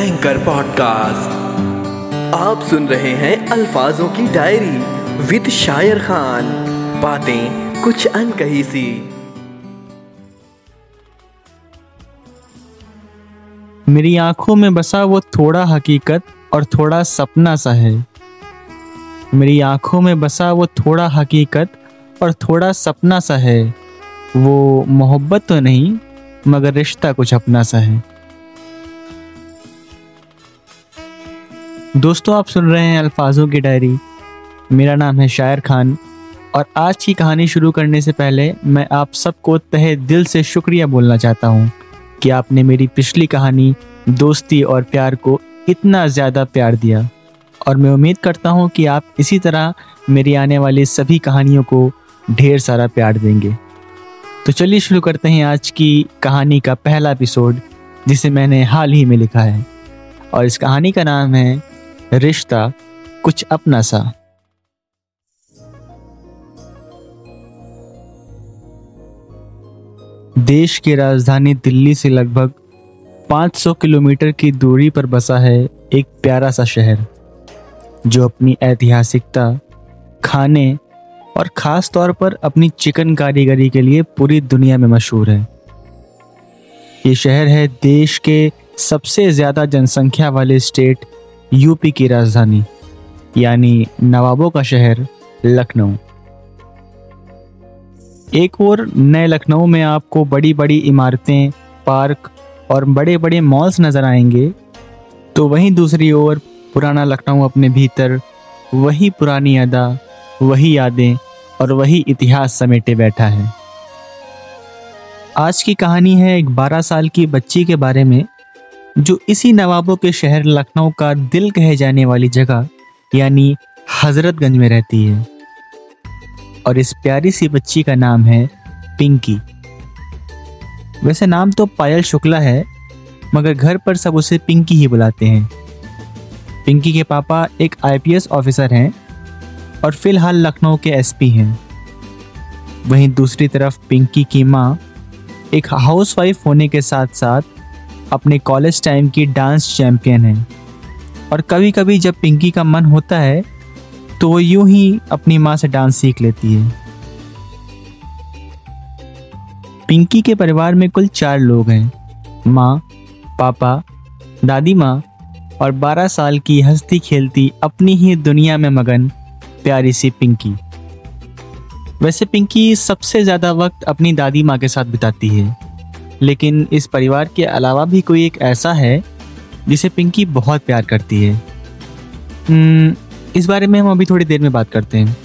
Anchor podcast आप सुन रहे हैं अल्फाजों की डायरी विद शायर खान। बातें कुछ अनकही सी। मेरी आँखों में बसा वो थोड़ा हकीकत और थोड़ा सपना सा है। मेरी आँखों में बसा वो थोड़ा हकीकत और थोड़ा सपना सा है। वो मोहब्बत तो नहीं, मगर रिश्ता कुछ अपना सा है। दोस्तों, आप सुन रहे हैं अल्फाजों की डायरी। मेरा नाम है शायर खान और आज की कहानी शुरू करने से पहले मैं आप सबको तहे दिल से शुक्रिया बोलना चाहता हूँ कि आपने मेरी पिछली कहानी, दोस्ती और प्यार को इतना ज़्यादा प्यार दिया। और मैं उम्मीद करता हूँ कि आप इसी तरह मेरी आने वाली सभी कहानियों को ढेर सारा प्यार देंगे। तो चलिए शुरू करते हैं आज की कहानी का पहला एपिसोड, जिसे मैंने हाल ही में लिखा है। और इस कहानी का नाम है रिश्ता कुछ अपना सा। देश की राजधानी दिल्ली से लगभग 500 किलोमीटर की दूरी पर बसा है एक प्यारा सा शहर, जो अपनी ऐतिहासिकता, खाने और ख़ास तौर पर अपनी चिकन कारीगरी के लिए पूरी दुनिया में मशहूर है। ये शहर है देश के सबसे ज़्यादा जनसंख्या वाले स्टेट यूपी की राजधानी, यानी नवाबों का शहर लखनऊ। एक और नए लखनऊ में आपको बड़ी बड़ी इमारतें, पार्क और बड़े बड़े मॉल्स नज़र आएँगे। तो वहीं दूसरी ओर पुराना लखनऊ अपने भीतर, वही पुरानी अदा, वही यादें और वही इतिहास समेटे बैठा है। आज की कहानी है एक 12 साल की बच्ची के बारे में। जो इसी नवाबों के शहर लखनऊ का दिल कहे जाने वाली जगह, यानी हजरतगंज में रहती है। और इस प्यारी सी बच्ची का नाम है पिंकी। वैसे नाम तो पायल शुक्ला है, मगर घर पर सब उसे पिंकी ही बुलाते हैं। पिंकी के पापा एक आईपीएस ऑफिसर हैं और फ़िलहाल लखनऊ के एसपी हैं। वहीं दूसरी तरफ़ पिंकी की माँ एक हाउसवाइफ होने के साथ साथ अपने कॉलेज टाइम की डांस चैंपियन है। और कभी कभी जब पिंकी का मन होता है तो वो यूँ ही अपनी माँ से डांस सीख लेती है। पिंकी के परिवार में कुल चार लोग हैं। माँ, पापा, दादी माँ और 12 साल की हंसती खेलती अपनी ही दुनिया में मगन, प्यारी सी पिंकी वैसे पिंकी सबसे ज़्यादा वक्त अपनी दादी माँ के साथ बिताती है। लेकिन इस परिवार के अलावा भी कोई एक ऐसा है जिसे पिंकी बहुत प्यार करती है। हम्म, इस बारे में हम अभी थोड़ी देर में बात करते हैं।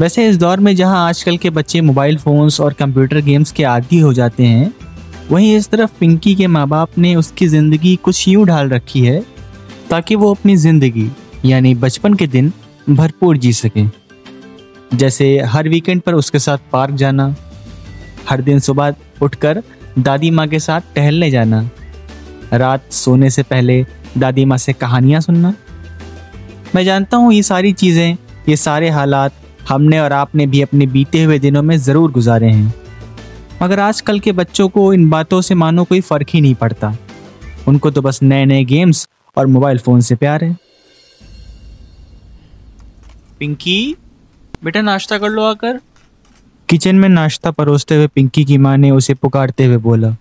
वैसे इस दौर में जहाँ आजकल के बच्चे मोबाइल फ़ोन्स और कंप्यूटर गेम्स के आदि हो जाते हैं वहीं इस तरफ़ पिंकी के माँ बाप ने उसकी ज़िंदगी कुछ यूँ ढाल रखी है ताकि वो अपनी ज़िंदगी यानी बचपन के दिन भरपूर जी सकें। जैसे हर वीकेंड पर उसके साथ पार्क जाना हर दिन सुबह उठकर दादी माँ के साथ टहलने जाना। रात सोने से पहले दादी माँ से कहानियाँ सुनना। मैं जानता हूँ ये सारी चीज़ें, ये सारे हालात हमने और आपने भी अपने बीते हुए दिनों में ज़रूर गुजारे हैं। मगर आजकल के बच्चों को इन बातों से मानो कोई फ़र्क ही नहीं पड़ता। उनको तो बस नए नए गेम्स और मोबाइल फ़ोन से प्यार है। पिंकी, बेटा नाश्ता कर लो आकर। किचन में नाश्ता परोसते हुए पिंकी की माँ ने उसे पुकारते हुए बोला।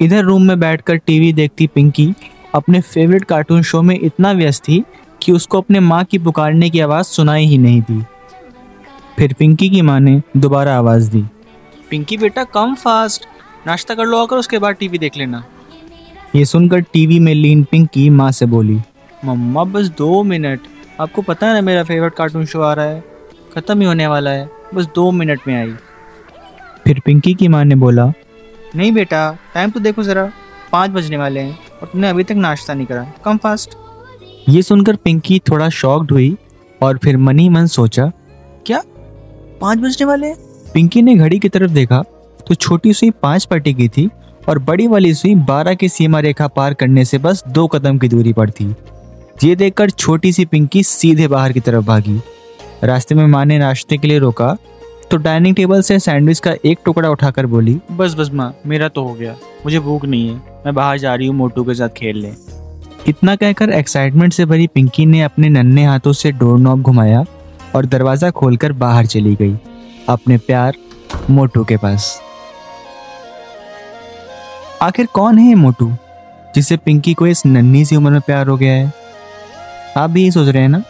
इधर रूम में बैठकर टीवी देखती पिंकी अपने फेवरेट कार्टून शो में इतना व्यस्त थी कि उसको अपने माँ की पुकारने की आवाज़ सुनाई ही नहीं दी। फिर पिंकी की माँ ने दोबारा आवाज़ दी। पिंकी, बेटा, कम फास्ट। नाश्ता कर लो, आकर उसके बाद टीवी देख लेना। ये सुनकर टीवी में लीन पिंकी माँ से बोली, मम्मा, बस दो मिनट। आपको पता है ना मेरा फेवरेट कार्टून शो आ रहा है? ख़त्म ही होने वाला है। बस दो मिनट में आई। फिर पिंकी की माँ ने बोला नहीं बेटा टाइम तो देखो ज़रा। पाँच बजने वाले हैं और तुमने अभी तक नाश्ता नहीं करा। कम फास्ट ये सुनकर पिंकी थोड़ा शॉक्ड हुई और फिर मन ही मन सोचा क्या? पाँच बजने वाले हैं? पिंकी ने घड़ी की तरफ़ देखा तो छोटी सुई पाँच पर की थी और बड़ी वाली सुई बारह की सीमा रेखा पार करने से बस दो कदम की दूरी पर थी। ये देखकर छोटी सी पिंकी सीधे बाहर की तरफ़ भागी। रास्ते में माँ ने नाश्ते के लिए रोका तो डाइनिंग टेबल से सैंडविच का एक टुकड़ा उठाकर बोली बस बस माँ मेरा तो हो गया। मुझे भूख नहीं है। मैं बाहर जा रही हूँ मोटू के साथ खेलने इतना कहकर एक्साइटमेंट से भरी पिंकी ने अपने नन्हे हाथों से डोर नॉब घुमाया और दरवाज़ा खोलकर बाहर चली गई अपने प्यार मोटू के पास। आखिर कौन है ये मोटू जिससे पिंकी को इस नन्ही सी उम्र में प्यार हो गया है? आप भी यही सोच रहे हैं ना?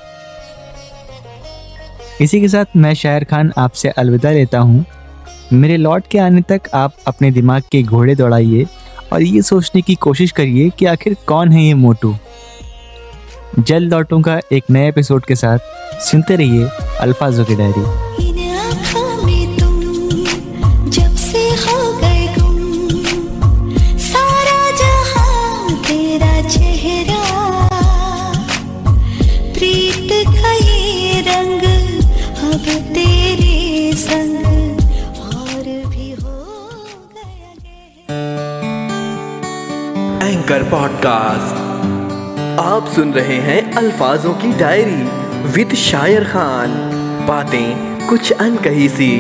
इसी के साथ मैं शायर खान आपसे अलविदा लेता हूँ। मेरे लौट के आने तक आप अपने दिमाग के घोड़े दौड़ाइए और ये सोचने की कोशिश करिए कि आखिर कौन है ये मोटू। जल्द लौटूँगा एक नए एपिसोड के साथ। सुनते रहिए अल्फाजों की डायरी। एंकर पॉडकास्ट आप सुन रहे हैं अल्फाजों की डायरी विद शायर खान। बातें कुछ अनकही सी।